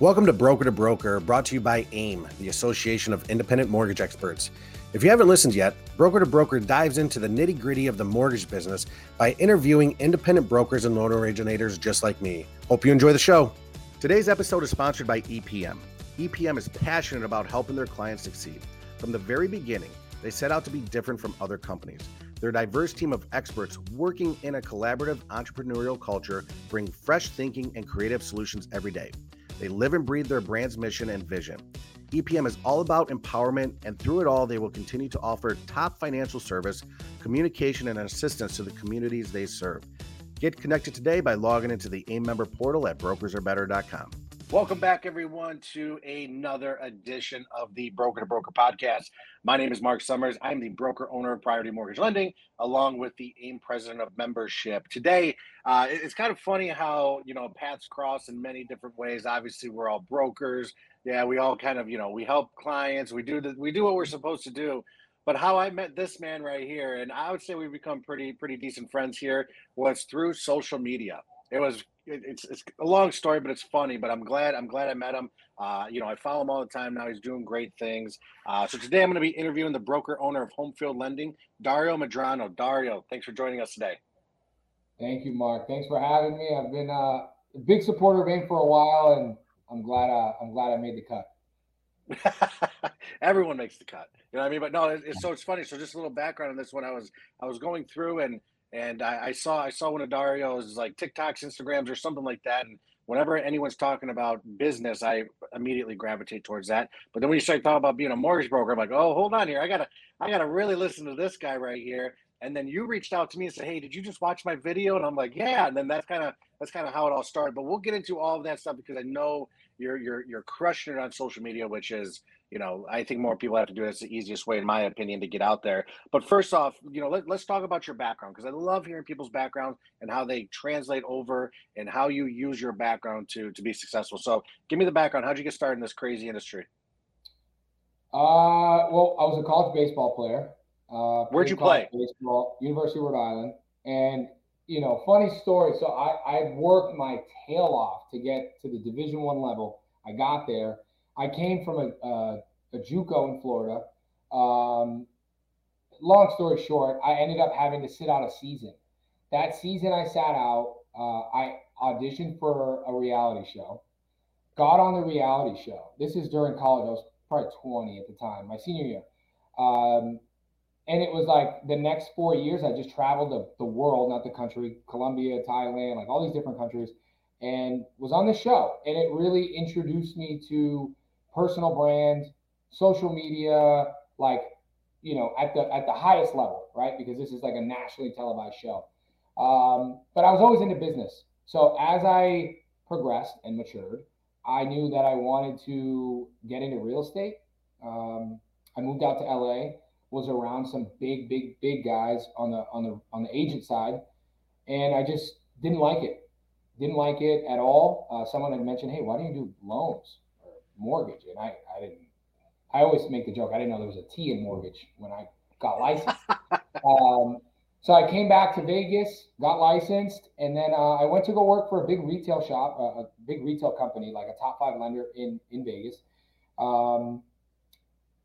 Welcome to Broker to Broker, brought to you by AIME, the Association of Independent Mortgage Experts. If you haven't listened yet, Broker to Broker dives into the nitty gritty of the mortgage business by interviewing independent brokers and loan originators just like me. Hope you enjoy the show. Today's episode is sponsored by EPM. EPM is passionate about helping their clients succeed. From the very beginning, they set out to be different from other companies. Their diverse team of experts working in a collaborative entrepreneurial culture bring fresh thinking and creative solutions every day. They live and breathe their brand's mission and vision. EPM is all about empowerment, and through it all, they will continue to offer top financial service, communication, and assistance to the communities they serve. Get connected today by logging into the AIME member portal at brokersarebetter.com. Welcome back, everyone, to another edition of the Broker to Broker podcast. My name is Mark Summers. I'm the broker owner of Priority Mortgage Lending, along with the AIME president of membership. Today, uh, it's kind of funny how you know paths cross in many different ways. Obviously, we're all brokers. Yeah, we all kind of you know we help clients. We do the, we do what we're supposed to do. But how I met this man right here, and I would say we've become pretty pretty decent friends here, was through social media. It was it's it's a long story, but it's funny. But I'm glad I'm glad I met him. Uh, you know, I follow him all the time now. He's doing great things. Uh, so today I'm going to be interviewing the broker owner of Homefield Lending, Dario Medrano. Dario, thanks for joining us today. Thank you, Mark. Thanks for having me. I've been uh, a big supporter of AIME for a while, and I'm glad uh, I'm glad I made the cut. Everyone makes the cut, you know what I mean. But no, it's, so it's funny. So just a little background on this one. I was I was going through and and I, I, saw I saw one of Dario's like TikToks, Instagrams, or something like that. And whenever anyone's talking about business, I immediately gravitate towards that. But then when you start talking about being a mortgage broker, I'm like, oh, hold on here, I gotta I gotta really listen to this guy right here. And then you reached out to me and said, hey, did you just watch my video? And I'm like, yeah. And then that's kind of that's kind of how it all started. But we'll get into all of that stuff because I know you're you're you're crushing it on social media, which is you know, I think more people have to do it. It's the easiest way, in my opinion, to get out there. But first off, you know, let, let's talk about your background because I love hearing people's background and how they translate over and how you use your background to to be successful. So, give me the background. How'd you get started in this crazy industry? Uh, well, I was a college baseball player. Uh, Where'd you play? Baseball, University of Rhode Island, and you know, funny story. So I I worked my tail off to get to the Division One level. I got there I came from a, a, a JUCO in Florida. Um, long story short, I ended up having to sit out a season. That season I sat out, uh, I auditioned for a reality show, got on the reality show. This is during college. I was probably 20 at the time, my senior year. Um, and it was like the next four years, I just traveled the, the world, not the country, Colombia, Thailand, like all these different countries, and was on the show. And it really introduced me to personal brand, social media, like you know, at the at the highest level, right? Because this is like a nationally televised show. Um, but I was always into business. So as I progressed and matured, I knew that I wanted to get into real estate. Um, I moved out to LA, was around some big, big, big guys on the on the on the agent side, and I just didn't like it. Didn't like it at all. Uh, someone had mentioned, "Hey, why don't you do loans?" Or mortgage, and I, I didn't. I always make the joke. I didn't know there was a T in mortgage when I got licensed. um, so I came back to Vegas, got licensed, and then uh, I went to go work for a big retail shop, uh, a big retail company, like a top five lender in in Vegas. Um,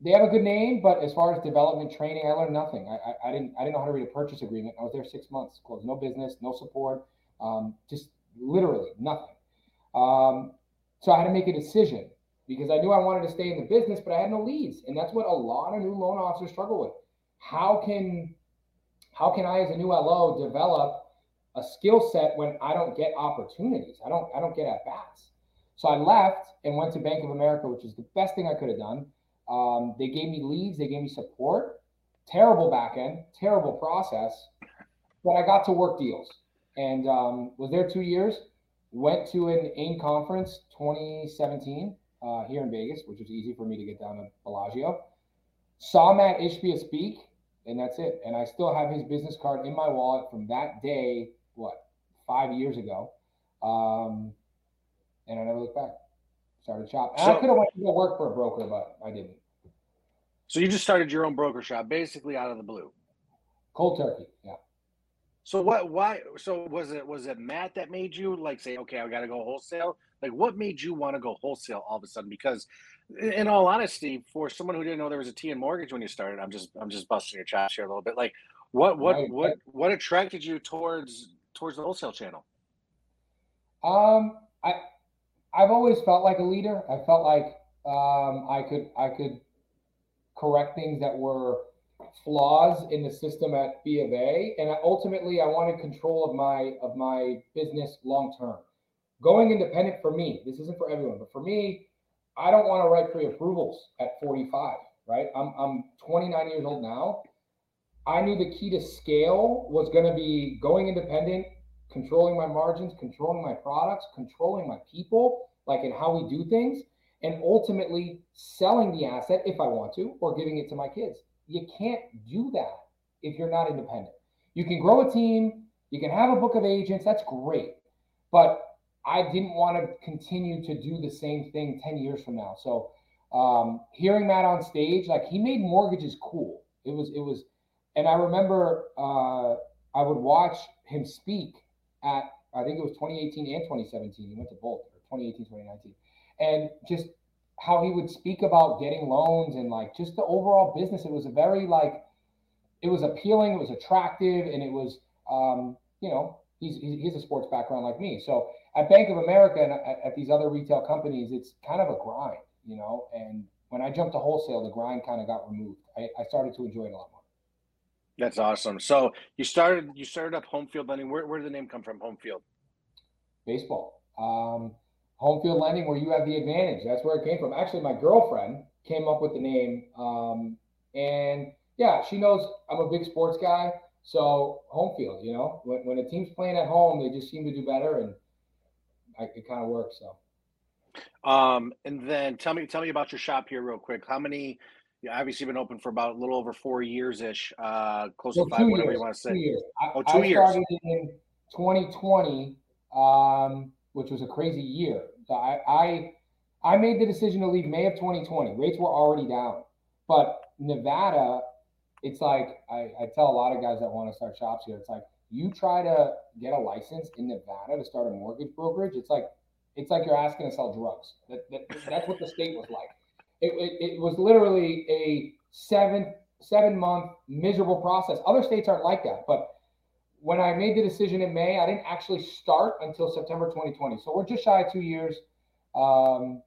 they have a good name, but as far as development training, I learned nothing. I, I, I, didn't I didn't know how to read a purchase agreement. I was there six months, closed no business, no support, um, just literally nothing. Um, so I had to make a decision because I knew I wanted to stay in the business, but I had no leads. And that's what a lot of new loan officers struggle with. How can how can I as a new LO develop a skill set when I don't get opportunities? I don't I don't get at bats. So I left and went to Bank of America, which is the best thing I could have done. Um, they gave me leads, they gave me support. Terrible back end, terrible process, but I got to work deals and um, was there two years. Went to an AIME conference 2017 uh, here in Vegas, which was easy for me to get down to Bellagio. Saw Matt Ishbia speak, and that's it. And I still have his business card in my wallet from that day, what, five years ago. Um, and I never looked back. Started shop. So, I could have went to go work for a broker, but I didn't. So you just started your own broker shop, basically out of the blue. Cold turkey, yeah. So what? Why? So was it was it Matt that made you like say, okay, I got to go wholesale? Like, what made you want to go wholesale all of a sudden? Because, in all honesty, for someone who didn't know there was a T in mortgage when you started, I'm just I'm just busting your chops here a little bit. Like, what what right. what what attracted you towards towards the wholesale channel? Um, I I've always felt like a leader. I felt like um, I could I could correct things that were flaws in the system at B of A, and ultimately I wanted control of my of my business long term. Going independent for me, this isn't for everyone, but for me, I don't want to write pre-approvals at 45. Right? I'm I'm 29 years old now. I knew the key to scale was going to be going independent, controlling my margins, controlling my products, controlling my people, like in how we do things, and ultimately selling the asset if I want to, or giving it to my kids. You can't do that if you're not independent. You can grow a team, you can have a book of agents, that's great. But I didn't want to continue to do the same thing 10 years from now. So um, hearing Matt on stage, like he made mortgages cool. It was, it was, and I remember uh, I would watch him speak at, I think it was 2018 and 2017. He went to both, or 2018, 2019. And just how he would speak about getting loans and like just the overall business. It was a very like it was appealing, it was attractive, and it was um, you know he's he's a sports background like me. So at Bank of America and at, at these other retail companies, it's kind of a grind, you know. And when I jumped to wholesale, the grind kind of got removed. I, I started to enjoy it a lot more. That's awesome. So you started you started up home field lending. Where where did the name come from? Home field. Baseball. Um, home field lending where you have the advantage. That's where it came from. Actually, my girlfriend came up with the name. Um, and yeah, she knows I'm a big sports guy. So home field, you know, when, when a team's playing at home, they just seem to do better, and I, it kind of works. So, um, and then tell me, tell me about your shop here, real quick. How many? You obviously been open for about a little over four years ish, uh, close well, to five, whatever years, you want to say. Two years. I, oh, two I years. started in 2020. Um, which was a crazy year. So I, I I made the decision to leave May of 2020. Rates were already down, but Nevada, it's like I, I tell a lot of guys that want to start shops here. It's like you try to get a license in Nevada to start a mortgage brokerage. It's like it's like you're asking to sell drugs. That, that that's what the state was like. It, it, it was literally a seven seven month miserable process. Other states aren't like that, but when I made the decision in May, I didn't actually start until September 2020. So we're just shy of two years. Um,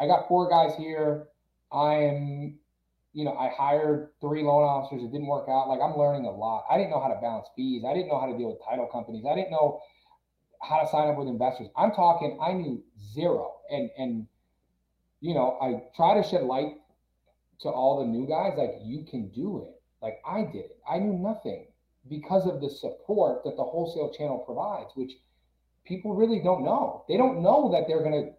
I got four guys here. I am, you know, I hired three loan officers. It didn't work out. Like I'm learning a lot. I didn't know how to balance fees. I didn't know how to deal with title companies. I didn't know how to sign up with investors. I'm talking, I knew zero. And and you know, I try to shed light to all the new guys, like you can do it. Like I did it. I knew nothing because of the support that the wholesale channel provides, which people really don't know. They don't know that they're to,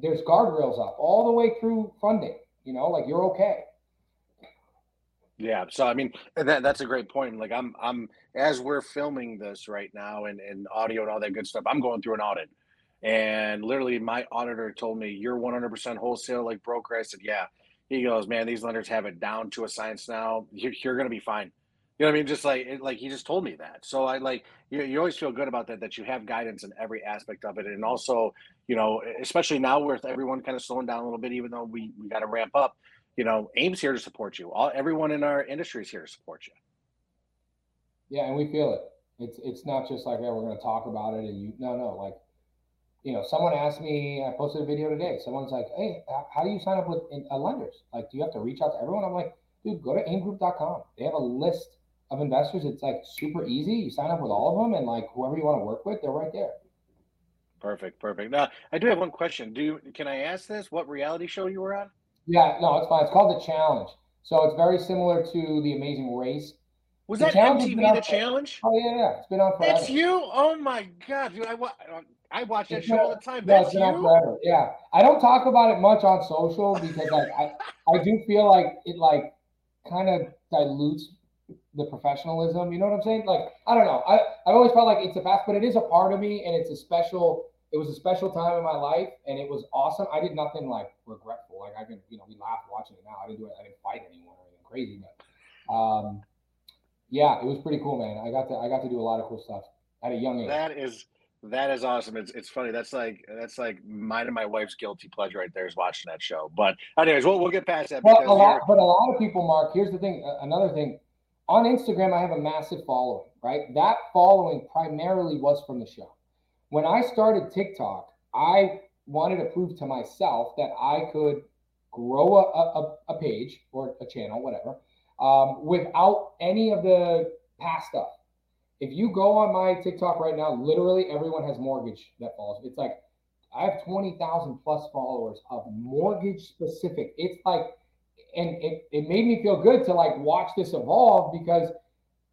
there's guardrails up all the way through funding, you know, like you're okay. Yeah. So, I mean, that, that's a great point. Like I'm, I'm, as we're filming this right now and, and audio and all that good stuff, I'm going through an audit and literally my auditor told me you're 100% wholesale like broker. I said, yeah. He goes, man, these lenders have it down to a science now. You're, you're going to be fine you know what I mean? Just like like he just told me that. So I like you, you always feel good about that that you have guidance in every aspect of it, and also you know especially now with everyone kind of slowing down a little bit, even though we we got to ramp up. You know, AIME's here to support you. All everyone in our industry is here to support you. Yeah, and we feel it. It's it's not just like, hey, we're going to talk about it, and you no no like you know, someone asked me, I posted a video today. Someone's like, hey, how do you sign up with a uh, lenders? Like, do you have to reach out to everyone? I'm like, dude, go to aimegroup.com. They have a list of investors. It's like super easy. You sign up with all of them, and like whoever you want to work with, they're right there. Perfect, perfect. Now, I do have one question. Do you, can I ask this? What reality show you were on? Yeah, no, it's fine. It's called The Challenge. So it's very similar to The Amazing Race. Was the that MTV The Challenge? Oh yeah, yeah. It's been on forever. It's you. Oh my god, dude! I I watch that it's show been, all the time. That's yeah, you. Yeah, I don't talk about it much on social because like I I do feel like it like kind of dilutes the professionalism. You know what I'm saying? Like, I don't know. I, I've always felt like it's a past, but it is a part of me and it's a special, it was a special time in my life and it was awesome. I did nothing like regretful. Like I can, you know, we laugh watching it now. I didn't do it. I didn't fight anyone or anything crazy, but, um, yeah, it was pretty cool, man. I got to, I got to do a lot of cool stuff at a young age. That is, That is awesome. It's it's funny. That's like that's like mine and my wife's guilty pleasure right there is watching that show. But anyways, we'll we'll get past that. Well, a lot, but a lot of people, Mark. Here's the thing. Another thing, on Instagram, I have a massive following. Right, that following primarily was from the show. When I started TikTok, I wanted to prove to myself that I could grow a, a, a page or a channel, whatever, um, without any of the past stuff if you go on my TikTok right now, literally everyone has mortgage that follows. It's like I have 20,000 plus followers of mortgage specific. It's like, and it, it made me feel good to like watch this evolve because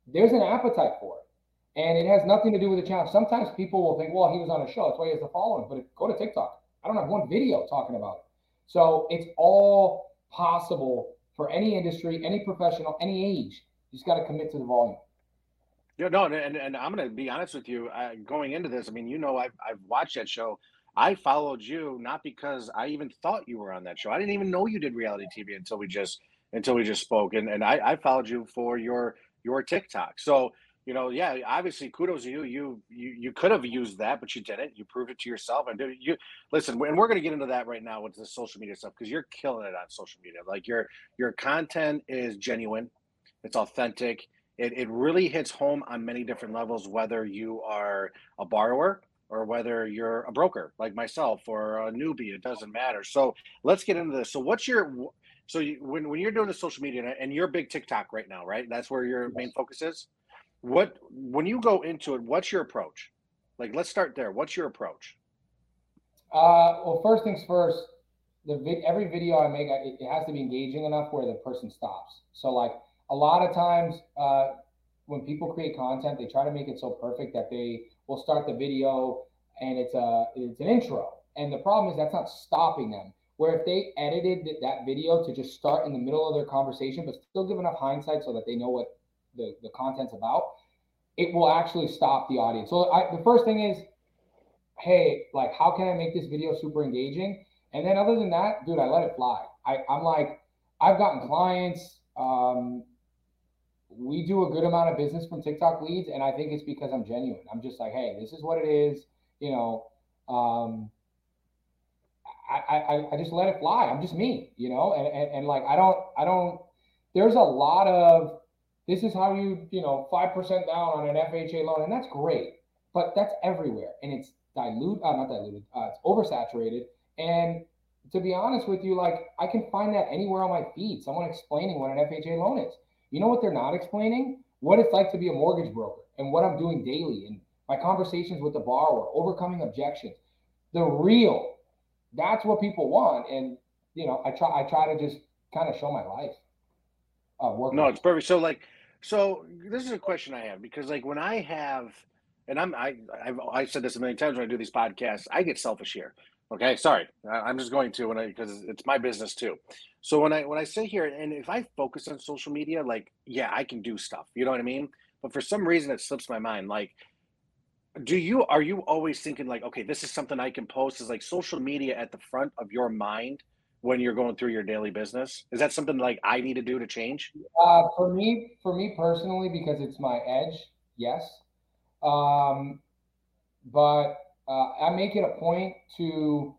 there's an appetite for it. And it has nothing to do with the challenge. Sometimes people will think, well, he was on a show. That's why he has the following. But go to TikTok. I don't have one video talking about it. So it's all possible for any industry, any professional, any age. You just got to commit to the volume. Yeah, no, and, and I'm going to be honest with you. Going into this, I mean, you know, I've, I've watched that show. I followed you not because I even thought you were on that show. I didn't even know you did reality TV until we just until we just spoke, and and I, I followed you for your your TikTok. So you know, yeah, obviously, kudos to you. You you you could have used that, but you didn't. You proved it to yourself, and you listen. And we're going to get into that right now with the social media stuff because you're killing it on social media. Like your your content is genuine, it's authentic it, it really hits home on many different levels, whether you are a borrower or whether you're a broker like myself or a newbie, it doesn't matter. So let's get into this. So what's your, so you, when, when you're doing the social media and you're big TikTok right now, right? That's where your main focus is. What, when you go into it, what's your approach? Like, let's start there. What's your approach? Uh, well, first things first, the every video I make, it has to be engaging enough where the person stops. So like, a lot of times uh, when people create content, they try to make it so perfect that they will start the video and it's a it's an intro. And the problem is that's not stopping them. Where if they edited that video to just start in the middle of their conversation, but still give enough hindsight so that they know what the, the content's about, it will actually stop the audience. So I, the first thing is, hey, like, how can I make this video super engaging? And then other than that, dude, I let it fly. I, I'm like, I've gotten clients um, we do a good amount of business from TikTok leads, and I think it's because I'm genuine. I'm just like, hey, this is what it is. You know, um, I, I I just let it fly. I'm just me, you know, and, and and like I don't I don't. There's a lot of this is how you you know five percent down on an FHA loan, and that's great, but that's everywhere, and it's dilute, uh, not diluted, uh, it's oversaturated, and to be honest with you, like I can find that anywhere on my feed, someone explaining what an FHA loan is. You know what they're not explaining? What it's like to be a mortgage broker and what I'm doing daily and my conversations with the borrower, overcoming objections. The real, that's what people want. And you know, I try I try to just kind of show my life. Uh, no, it's perfect. So like, so this is a question I have because like when I have, and I'm I I've I said this a million times when I do these podcasts, I get selfish here. Okay, sorry, I'm just going to when I because it's my business too. So when I when I sit here and if I focus on social media, like yeah, I can do stuff. You know what I mean? But for some reason, it slips my mind. Like, do you are you always thinking like, okay, this is something I can post? Is like social media at the front of your mind when you're going through your daily business? Is that something like I need to do to change? Uh, for me, for me personally, because it's my edge, yes. Um, but uh, I make it a point to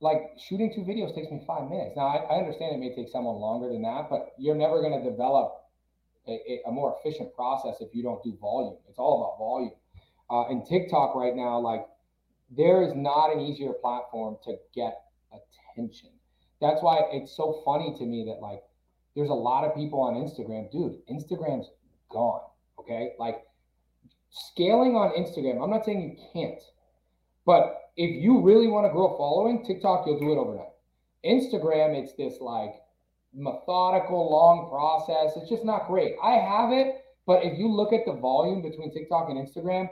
like shooting two videos takes me five minutes. Now I, I understand it may take someone longer than that, but you're never going to develop a, a, more efficient process if you don't do volume. It's all about volume. Uh, and TikTok right now, like there is not an easier platform to get attention. That's why it's so funny to me that like there's a lot of people on Instagram, dude. Instagram's gone. Okay, like scaling on Instagram. I'm not saying you can't, but if you really want to grow a following, TikTok, you'll do it overnight. Instagram, it's this like methodical, long process. It's just not great. I have it, but if you look at the volume between TikTok and Instagram,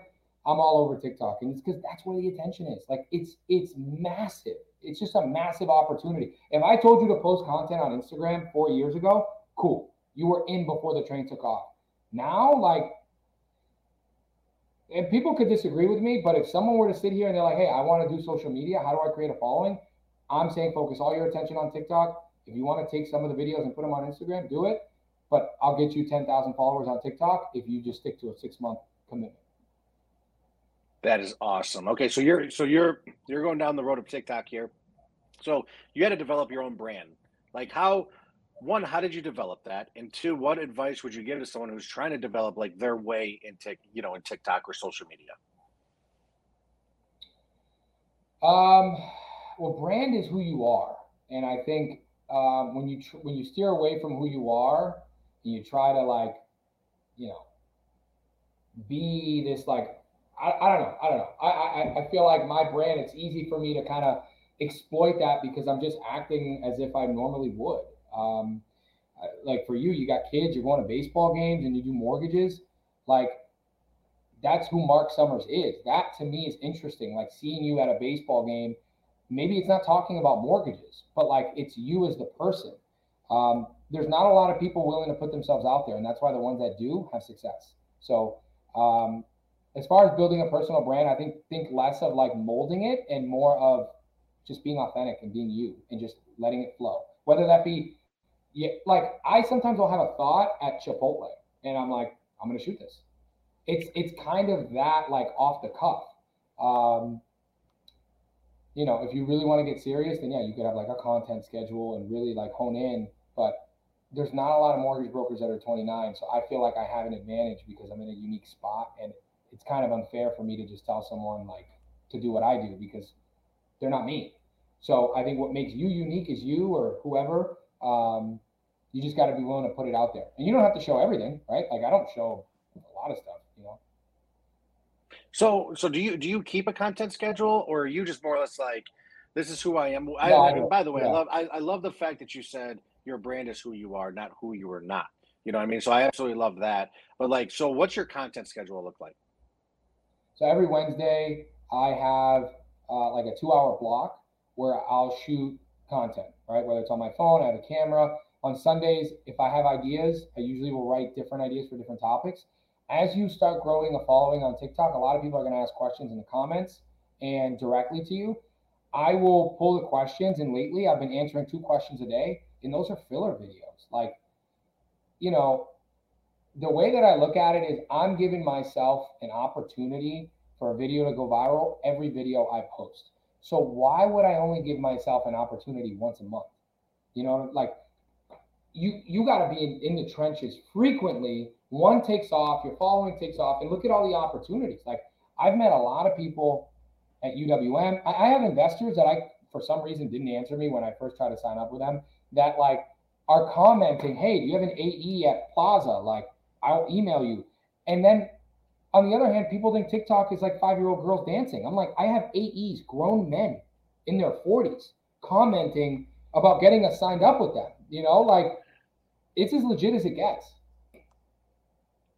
I'm all over TikTok, and it's because that's where the attention is. Like it's it's massive. It's just a massive opportunity. If I told you to post content on Instagram four years ago, cool, you were in before the train took off. Now, like and people could disagree with me, but if someone were to sit here and they're like, hey, I want to do social media, how do I create a following? I'm saying focus all your attention on TikTok. If you want to take some of the videos and put them on Instagram, do it. But I'll get you 10,000 followers on TikTok if you just stick to a six month commitment. That is awesome. Okay, so you're so you're you're going down the road of TikTok here. So you had to develop your own brand. Like how one, how did you develop that? And two, what advice would you give to someone who's trying to develop like their way in Tik, you know, in TikTok or social media? Um, well, brand is who you are, and I think um, when you tr- when you steer away from who you are, and you try to like, you know, be this like I, I don't know. I don't know. I, I, I feel like my brand, it's easy for me to kind of exploit that because I'm just acting as if I normally would. Um, like for you, you got kids, you're going to baseball games and you do mortgages. Like that's who Mark Summers is. That to me is interesting. Like seeing you at a baseball game, maybe it's not talking about mortgages, but like it's you as the person. Um, there's not a lot of people willing to put themselves out there, and that's why the ones that do have success. So um, as far as building a personal brand, I think think less of like molding it and more of just being authentic and being you and just letting it flow. Whether that be yeah, like I sometimes will have a thought at Chipotle and I'm like, I'm gonna shoot this. It's it's kind of that like off the cuff. Um, you know, if you really want to get serious, then yeah, you could have like a content schedule and really like hone in. But there's not a lot of mortgage brokers that are 29, so I feel like I have an advantage because I'm in a unique spot and it's kind of unfair for me to just tell someone like to do what I do because they're not me. So I think what makes you unique is you or whoever. Um, you just got to be willing to put it out there, and you don't have to show everything, right? Like I don't show a lot of stuff, you know. So, so do you do you keep a content schedule, or are you just more or less like, this is who I am? I, I by the way, yeah. I love I, I love the fact that you said your brand is who you are, not who you are not. You know what I mean? So I absolutely love that. But like, so what's your content schedule look like? So every Wednesday, I have uh, like a two hour block where I'll shoot content, right? Whether it's on my phone, I have a camera. On Sundays, if I have ideas, I usually will write different ideas for different topics. As you start growing a following on TikTok, a lot of people are going to ask questions in the comments and directly to you. I will pull the questions, and lately I've been answering two questions a day, and those are filler videos. Like, you know, the way that I look at it is I'm giving myself an opportunity for a video to go viral every video I post. So why would I only give myself an opportunity once a month? You know, like you you got to be in, in the trenches frequently. One takes off, your following takes off, and look at all the opportunities. Like I've met a lot of people at UWM. I, I have investors that I for some reason didn't answer me when I first tried to sign up with them that like are commenting, hey, do you have an AE at Plaza? Like I'll email you. And then on the other hand, people think TikTok is like five year old girls dancing. I'm like, I have AEs, grown men in their 40s, commenting about getting us signed up with them. You know, like it's as legit as it gets.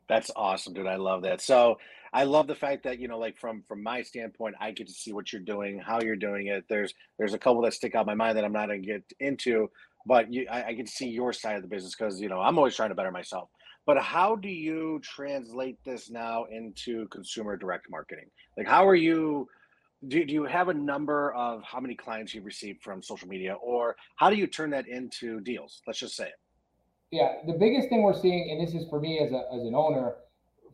That's awesome, dude. I love that. So I love the fact that you know, like from from my standpoint, I get to see what you're doing, how you're doing it. There's there's a couple that stick out my mind that I'm not gonna get into, but you, I, I get to see your side of the business because you know I'm always trying to better myself. But how do you translate this now into consumer direct marketing? Like, how are you? Do, do you have a number of how many clients you've received from social media, or how do you turn that into deals? Let's just say it. Yeah, the biggest thing we're seeing, and this is for me as, a, as an owner,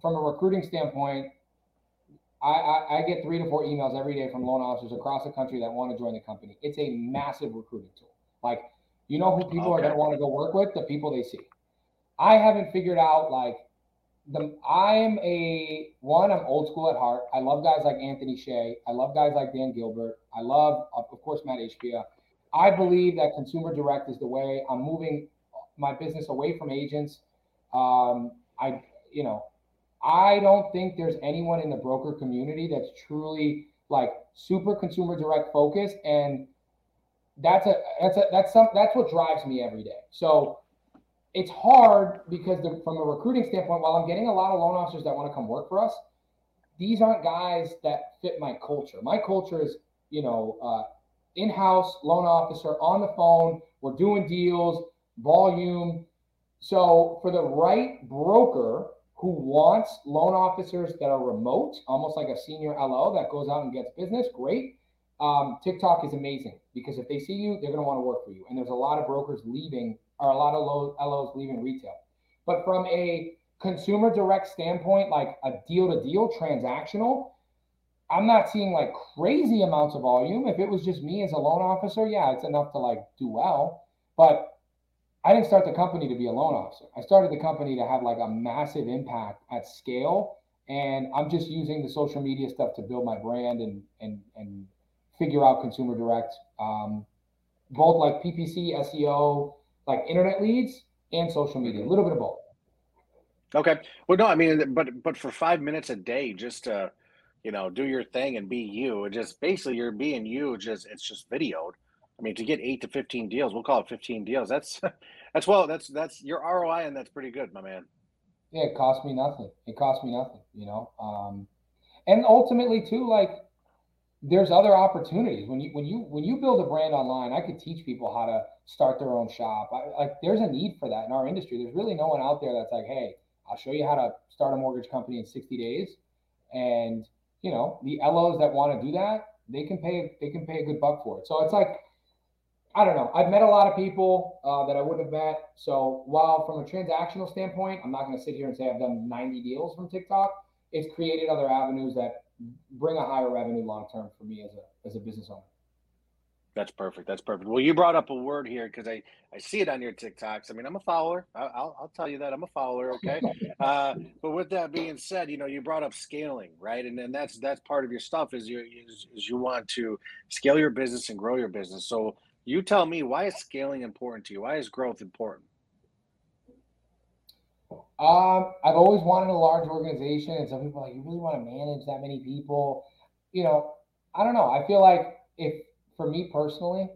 from a recruiting standpoint, I, I, I, get three to four emails every day from loan officers across the country that want to join the company. It's a massive recruiting tool. Like, you know who people okay. are going to want to go work with? The people they see. I haven't figured out like the I'm a one, I'm old school at heart. I love guys like Anthony Shea. I love guys like Dan Gilbert. I love, of course, Matt Ishbia. I believe that consumer direct is the way. I'm moving my business away from agents. Um, I, you know, I don't think there's anyone in the broker community that's truly like super consumer direct focused, and that's a that's a that's some that's what drives me every day. So it's hard because the, from a recruiting standpoint, while I'm getting a lot of loan officers that want to come work for us, these aren't guys that fit my culture. My culture is, you know, uh, in-house loan officer on the phone. We're doing deals, volume. So for the right broker who wants loan officers that are remote, almost like a senior LO that goes out and gets business, great. Um, TikTok is amazing because if they see you, they're going to want to work for you. And there's a lot of brokers leaving are a lot of LOs leaving retail. But from a consumer direct standpoint, like a deal to deal transactional, I'm not seeing like crazy amounts of volume. If it was just me as a loan officer, yeah, it's enough to like do well. But I didn't start the company to be a loan officer. I started the company to have like a massive impact at scale. And I'm just using the social media stuff to build my brand and and and figure out consumer direct, um, both like PPC, SEO, like internet leads and social media, a little bit of both. Okay. Well, no, I mean, but but for five minutes a day, just to, you know, do your thing and be you, and just basically you're being you. Just it's just videoed. I mean, to get eight to fifteen deals, we'll call it fifteen deals. That's that's well, that's that's your ROI, and that's pretty good, my man. Yeah, it cost me nothing. It cost me nothing, you know. Um, and ultimately, too, like there's other opportunities when you when you when you build a brand online. I could teach people how to start their own shop. I, like there's a need for that in our industry. There's really no one out there that's like, hey I'll show you how to start a mortgage company in 60 days. And you know, the LOs that want to do that, they can pay they can pay a good buck for it. So it's like, I don't know. I've met a lot of people uh, that I wouldn't have met. So while from a transactional standpoint, I'm not going to sit here and say I've done 90 deals from TikTok. It's created other avenues that bring a higher revenue long term for me as a as a business owner. That's perfect. That's perfect. Well, you brought up a word here because I, I see it on your TikToks. I mean, I'm a follower. I, will I'll tell you that I'm a follower. Okay. Uh, but with that being said, you know, you brought up scaling, right? And then that's that's part of your stuff is you is, is you want to scale your business and grow your business. So you tell me why is scaling important to you? Why is growth important? Um, I've always wanted a large organization, and some people like, you really want to manage that many people? You know, I don't know. I feel like if for me personally,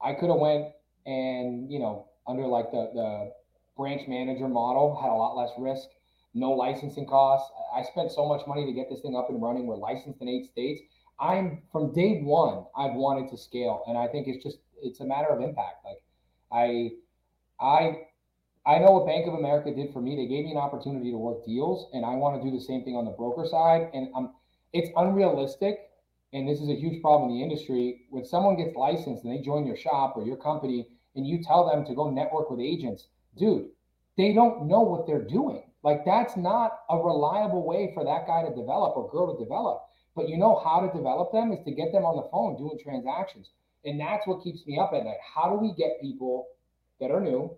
I could have went and you know under like the the branch manager model had a lot less risk, no licensing costs. I spent so much money to get this thing up and running. We're licensed in eight states. I'm from day one. I've wanted to scale, and I think it's just it's a matter of impact. Like I, I, I know what Bank of America did for me. They gave me an opportunity to work deals, and I want to do the same thing on the broker side. And I'm, it's unrealistic and this is a huge problem in the industry, when someone gets licensed and they join your shop or your company and you tell them to go network with agents, dude, they don't know what they're doing. Like that's not a reliable way for that guy to develop or girl to develop. But you know how to develop them is to get them on the phone doing transactions. And that's what keeps me up at night. How do we get people that are new,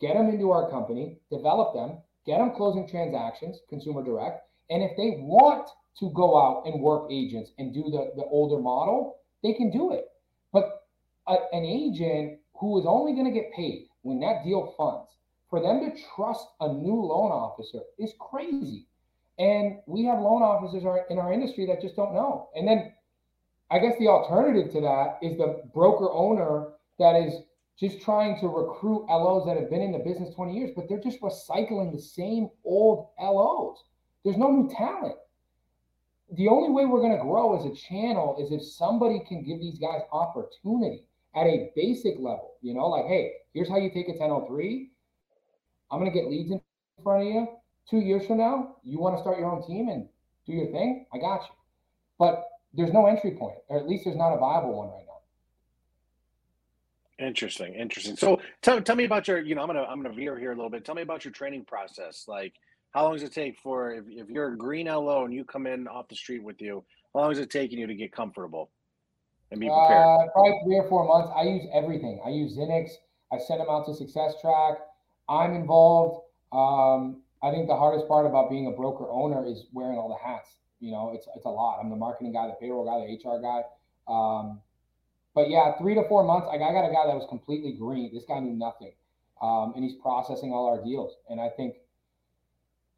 get them into our company, develop them, get them closing transactions, consumer direct. And if they want to go out and work agents and do the, the older model, they can do it. But a, an agent who is only going to get paid when that deal funds, for them to trust a new loan officer is crazy. And we have loan officers in our industry that just don't know. And then I guess the alternative to that is the broker owner that is just trying to recruit LOs that have been in the business 20 years, but they're just recycling the same old LOs. There's no new talent the only way we're going to grow as a channel is if somebody can give these guys opportunity at a basic level. You know, like, hey, here's how you take a 1003. I'm going to get leads in front of you. Two years from now, you want to start your own team and do your thing? I got you. But there's no entry point, or at least there's not a viable one right now. Interesting, interesting. So tell, tell me about your, you know, I'm gonna I'm gonna veer here a little bit. Tell me about your training process. Like, how long does it take for if, if you're a green LO and you come in off the street with you? How long is it taking you to get comfortable and be prepared? Uh, probably three or four months. I use everything. I use XINNIX. I send them out to Success Track. I'm involved. Um, I think the hardest part about being a broker owner is wearing all the hats. You know, it's it's a lot. I'm the marketing guy, the payroll guy, the HR guy. Um, but yeah, three to four months. I, got a guy that was completely green. This guy knew nothing, um, and he's processing all our deals. And I think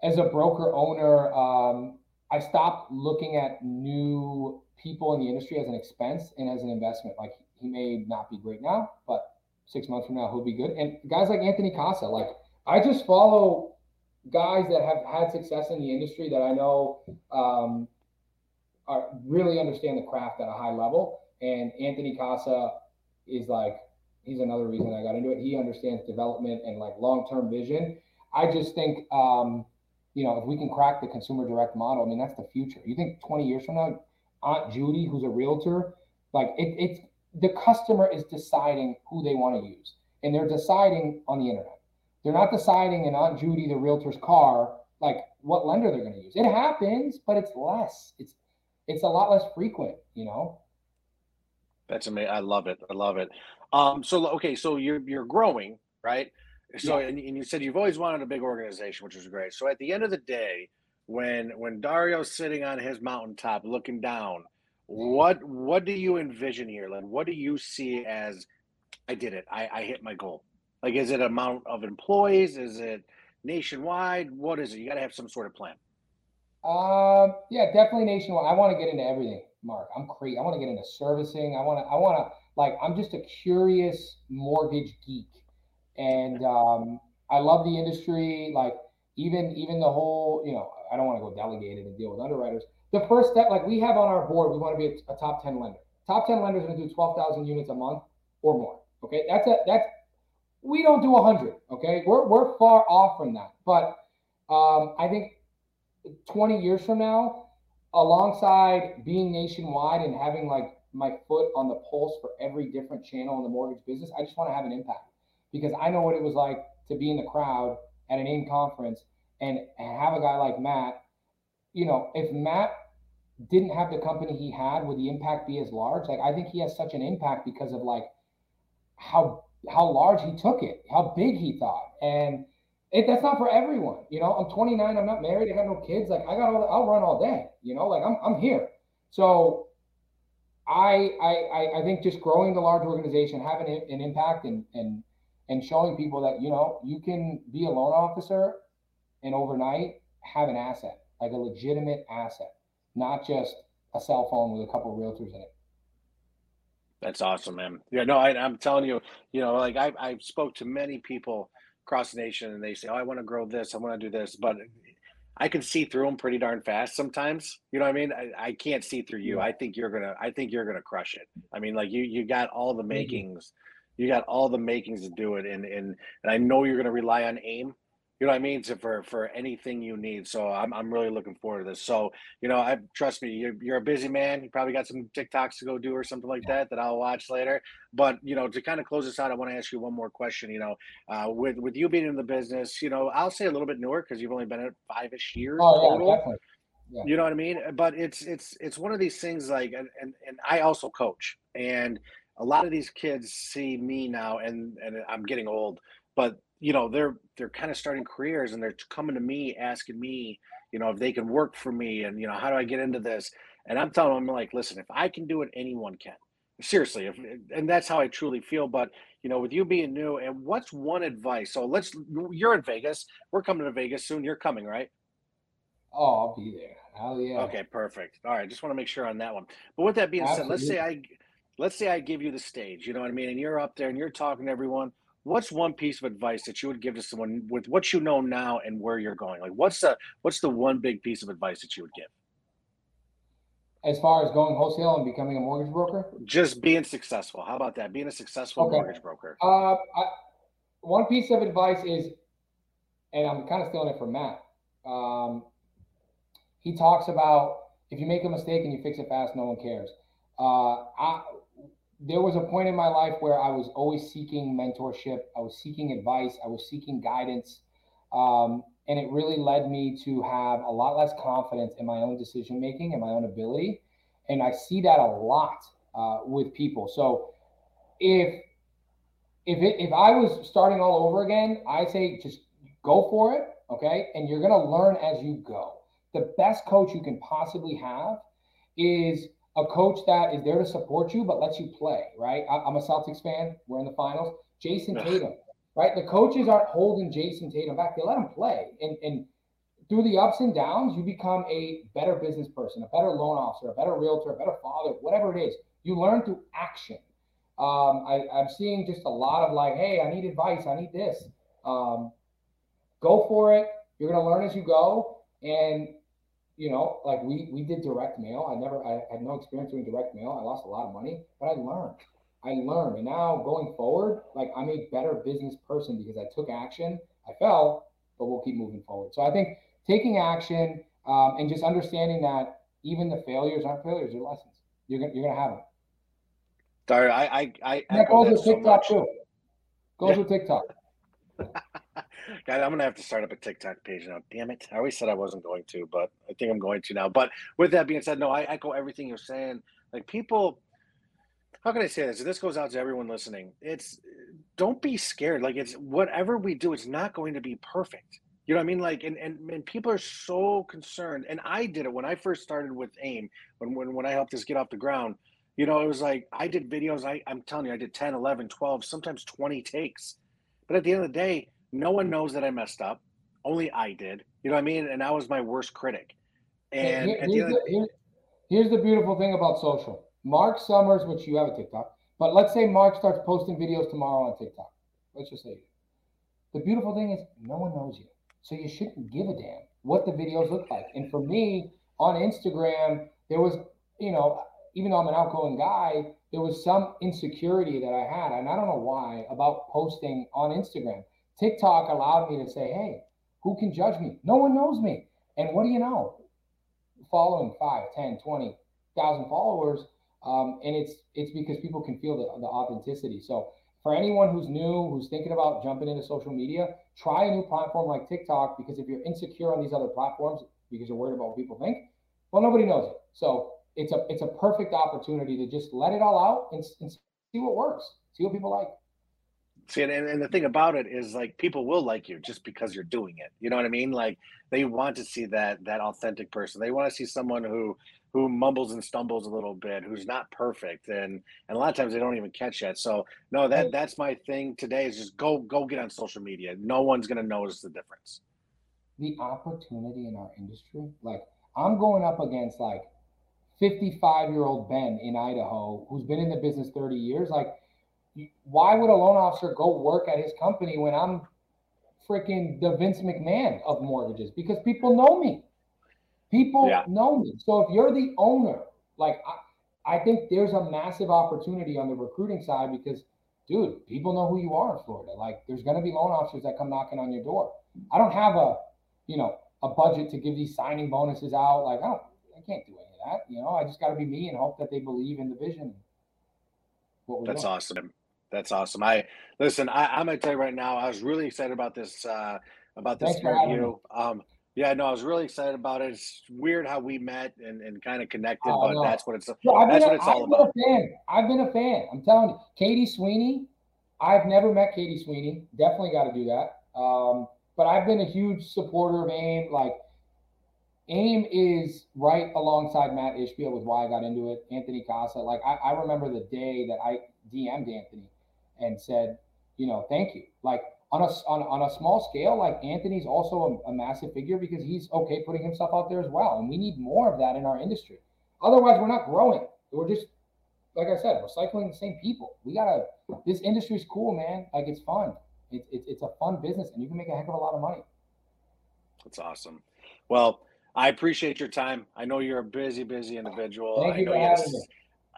as a broker owner, um, I stopped looking at new people in the industry as an expense and as an investment. Like he may not be great now, but six months from now he'll be good. And guys like Anthony Casa, like I just follow guys that have had success in the industry that I know um, are really understand the craft at a high level. And Anthony Casa is like he's another reason I got into it. He understands development and like long term vision. I just think um, you know, if we can crack the consumer direct model, I mean, that's the future. You think 20 years from now, Aunt Judy, who's a realtor, like it, it's the customer is deciding who they want to use, and they're deciding on the internet. They're not deciding in Aunt Judy, the realtor's car, like what lender they're going to use. It happens, but it's less. It's it's a lot less frequent, you know. That's amazing. I love it. I love it. Um, so okay, so you're you're growing, right? So yeah. and, and you said you've always wanted a big organization, which is great. So at the end of the day, when when Dario's sitting on his mountaintop looking down, what what do you envision here, Lynn? What do you see as I did it? I, I hit my goal. Like, is it amount of employees? Is it nationwide? What is it? You got to have some sort of plan. Um, yeah, definitely nationwide. I want to get into everything, Mark. I'm crazy. I want to get into servicing. I want to. I want to like. I'm just a curious mortgage geek, and um, I love the industry. Like even even the whole. You know, I don't want to go delegated and deal with underwriters. The first step, like we have on our board, we want to be a, a top ten lender. Top ten lenders are going to do twelve thousand units a month or more. Okay, that's a that's we don't do 100. Okay, we're we're far off from that. But um, I think 20 years from now, alongside being nationwide and having like my foot on the pulse for every different channel in the mortgage business, I just want to have an impact because I know what it was like to be in the crowd at an AIME conference and have a guy like Matt. You know, if Matt didn't have the company he had, would the impact be as large? Like, I think he has such an impact because of like how how large he took it, how big he thought, and it, that's not for everyone. You know, I'm 29. I'm not married. I got no kids. Like I got all. I'll run all day. You know, like I'm I'm here. So I I I think just growing the large organization, having an impact, and and and showing people that you know you can be a loan officer and overnight have an asset, like a legitimate asset, not just a cell phone with a couple realtors in it. That's awesome, man. Yeah, no, I, am telling you, you know, like I I spoke to many people across the nation, and they say, "Oh, I want to grow this, I want to do this," but I can see through them pretty darn fast sometimes. You know what I mean? I, I can't see through you. I think you're gonna. I think you're gonna crush it. I mean, like you you got all the makings. You got all the makings to do it, and and and I know you're gonna rely on AIME you know what I mean? To, for for anything you need. So I'm I'm really looking forward to this. So you know, I trust me, you're you're a busy man. You probably got some TikToks to go do or something like that that I'll watch later. But you know, to kind of close this out, I want to ask you one more question. You know, uh, with with you being in the business, you know, I'll say a little bit newer because you've only been at five ish years. Oh yeah, definitely. Yeah. You know what I mean? But it's it's it's one of these things like and, and and I also coach and a lot of these kids see me now and and I'm getting old, but you know they're they're kind of starting careers and they're coming to me asking me you know if they can work for me and you know how do i get into this? And i'm telling them like listen if i can do it anyone can. Seriously if, eh, and that's how i truly feel but you know with you being new and what's one advice? So let's you're in vegas. We're coming to vegas soon. You're coming right? Oh i'll be there. Hell yeah. Okay perfect. All right just want to make sure on that one. But with that being Absolutely. said let's say i let's say i give you the stage you know what i mean? And you're up there and you're talking to everyone what's one piece of advice that you would give to someone with what you know now and where you're going? Like, what's the what's the one big piece of advice that you would give? As far as going wholesale and becoming a mortgage broker, just being successful. How about that? Being a successful okay. mortgage broker. Uh, I, one piece of advice is, and I'm kind of stealing it from Matt. Um, he talks about if you make a mistake and you fix it fast, no one cares. Uh, I, there was a point in my life where I was always seeking mentorship. I was seeking advice. I was seeking guidance. Um, and it really led me to have a lot less confidence in my own decision making and my own ability. And I see that a lot uh, with people. So if if it, if I was starting all over again, I say just go for it, okay? And you're gonna learn as you go. The best coach you can possibly have is a coach that is there to support you but lets you play, right? I'm a Celtics fan. We're in the finals. Jayson Tatum, right? The coaches aren't holding Jayson Tatum back. They let him play. And, and through the ups and downs, you become a better business person, a better loan officer, a better realtor, a better father, whatever it is. You learn through action. Um, I, I'm seeing just a lot of like, hey, I need advice. I need this. Um, go for it. You're going to learn as you go. And you know, like we we did direct mail. I never I had no experience doing direct mail. I lost a lot of money, but I learned. I learned. And now going forward, like I'm a better business person because I took action. I fell, but we'll keep moving forward. So I think taking action um, and just understanding that even the failures aren't failures, they're lessons. You're gonna you're gonna have them. Sorry, I I I that goes with TikTok too. Goes yeah. with TikTok. God, I'm gonna have to start up a TikTok page now. Damn it! I always said I wasn't going to, but think I'm going to now. But with that being said, no, I echo everything you're saying. Like people, how can I say this? This goes out to everyone listening. It's don't be scared. Like it's whatever we do, it's not going to be perfect. You know what I mean? Like, and, and, and people are so concerned. And I did it when I first started with AIME, when, when, when I helped this get off the ground. You know, it was like I did videos. I, I'm telling you, I did 10, 11, 12, sometimes 20 takes. But at the end of the day, no one knows that I messed up. Only I did. You know what I mean? And I was my worst critic. And Here, here's, the, here's the beautiful thing about social. Mark Summers, which you have a TikTok, but let's say Mark starts posting videos tomorrow on TikTok. Let's just say the beautiful thing is no one knows you. So you shouldn't give a damn what the videos look like. And for me on Instagram, there was, you know, even though I'm an outgoing guy, there was some insecurity that I had, and I don't know why, about posting on Instagram. TikTok allowed me to say, hey, who can judge me? No one knows me. And what do you know? Following 5, 10, 20,000 followers. Um, and it's it's because people can feel the, the authenticity. So for anyone who's new, who's thinking about jumping into social media, try a new platform like TikTok because if you're insecure on these other platforms because you're worried about what people think, well, nobody knows it. So it's a it's a perfect opportunity to just let it all out and, and see what works, see what people like. See, and, and the thing about it is like people will like you just because you're doing it. You know what I mean? Like they want to see that that authentic person. They want to see someone who who mumbles and stumbles a little bit, who's not perfect, and and a lot of times they don't even catch that. So no, that that's my thing today is just go go get on social media. No one's gonna notice the difference. The opportunity in our industry, like I'm going up against like 55 year old Ben in Idaho who's been in the business 30 years. Like, why would a loan officer go work at his company when I'm freaking the Vince McMahon of mortgages? Because people know me. People yeah. know me. So if you're the owner, like I, I think there's a massive opportunity on the recruiting side because, dude, people know who you are in Florida. Like there's going to be loan officers that come knocking on your door. I don't have a, you know, a budget to give these signing bonuses out. Like I don't, I can't do any of that. You know, I just got to be me and hope that they believe in the vision. That's doing. awesome. That's awesome. I listen. I, I'm gonna tell you right now. I was really excited about this. Uh, about this Thanks interview. Um, yeah, no, I was really excited about it. It's weird how we met and, and kind of connected, oh, but no. that's what it's that's what it's all I've about. Been a fan. I've been a fan. I'm telling you, Katie Sweeney. I've never met Katie Sweeney. Definitely got to do that. Um, but I've been a huge supporter of AIME. Like AIME is right alongside Matt Ishbia with why I got into it. Anthony Casa. Like I, I remember the day that I DM'd Anthony and said, you know, thank you. Like on a on, on a small scale, like Anthony's also a, a, massive figure because he's okay putting himself out there as well, and we need more of that in our industry. Otherwise, we're not growing. We're just like I said, recycling the same people. We gotta. This industry's cool, man. Like it's fun. It's it's it's a fun business, and you can make a heck of a lot of money. That's awesome. Well, I appreciate your time. I know you're a busy, busy individual. Thank you for having me.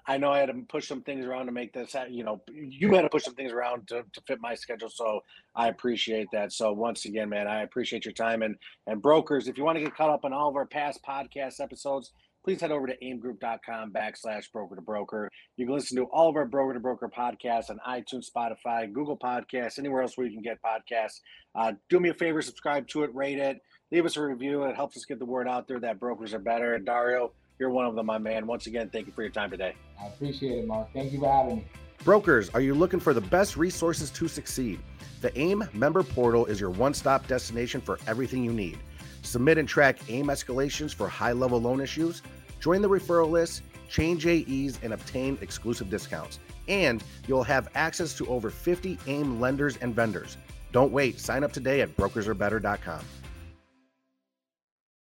I know I had to push some things around to make this, you know, you had to push some things around to, to fit my schedule. So I appreciate that. So once again, man, I appreciate your time and, and brokers. If you want to get caught up on all of our past podcast episodes, please head over to aimegroup.com backslash broker to broker. You can listen to all of our broker to broker podcasts on iTunes, Spotify, Google Podcasts, anywhere else where you can get podcasts. Uh, do me a favor, subscribe to it, rate it, leave us a review. It helps us get the word out there that brokers are better. And Dario, you're one of them, my man. Once again, thank you for your time today. I appreciate it, Mark. Thank you for having me. Brokers, are you looking for the best resources to succeed? The AIME member portal is your one stop destination for everything you need. Submit and track AIME escalations for high level loan issues, join the referral list, change AEs, and obtain exclusive discounts. And you'll have access to over 50 AIME lenders and vendors. Don't wait. Sign up today at brokersarebetter.com.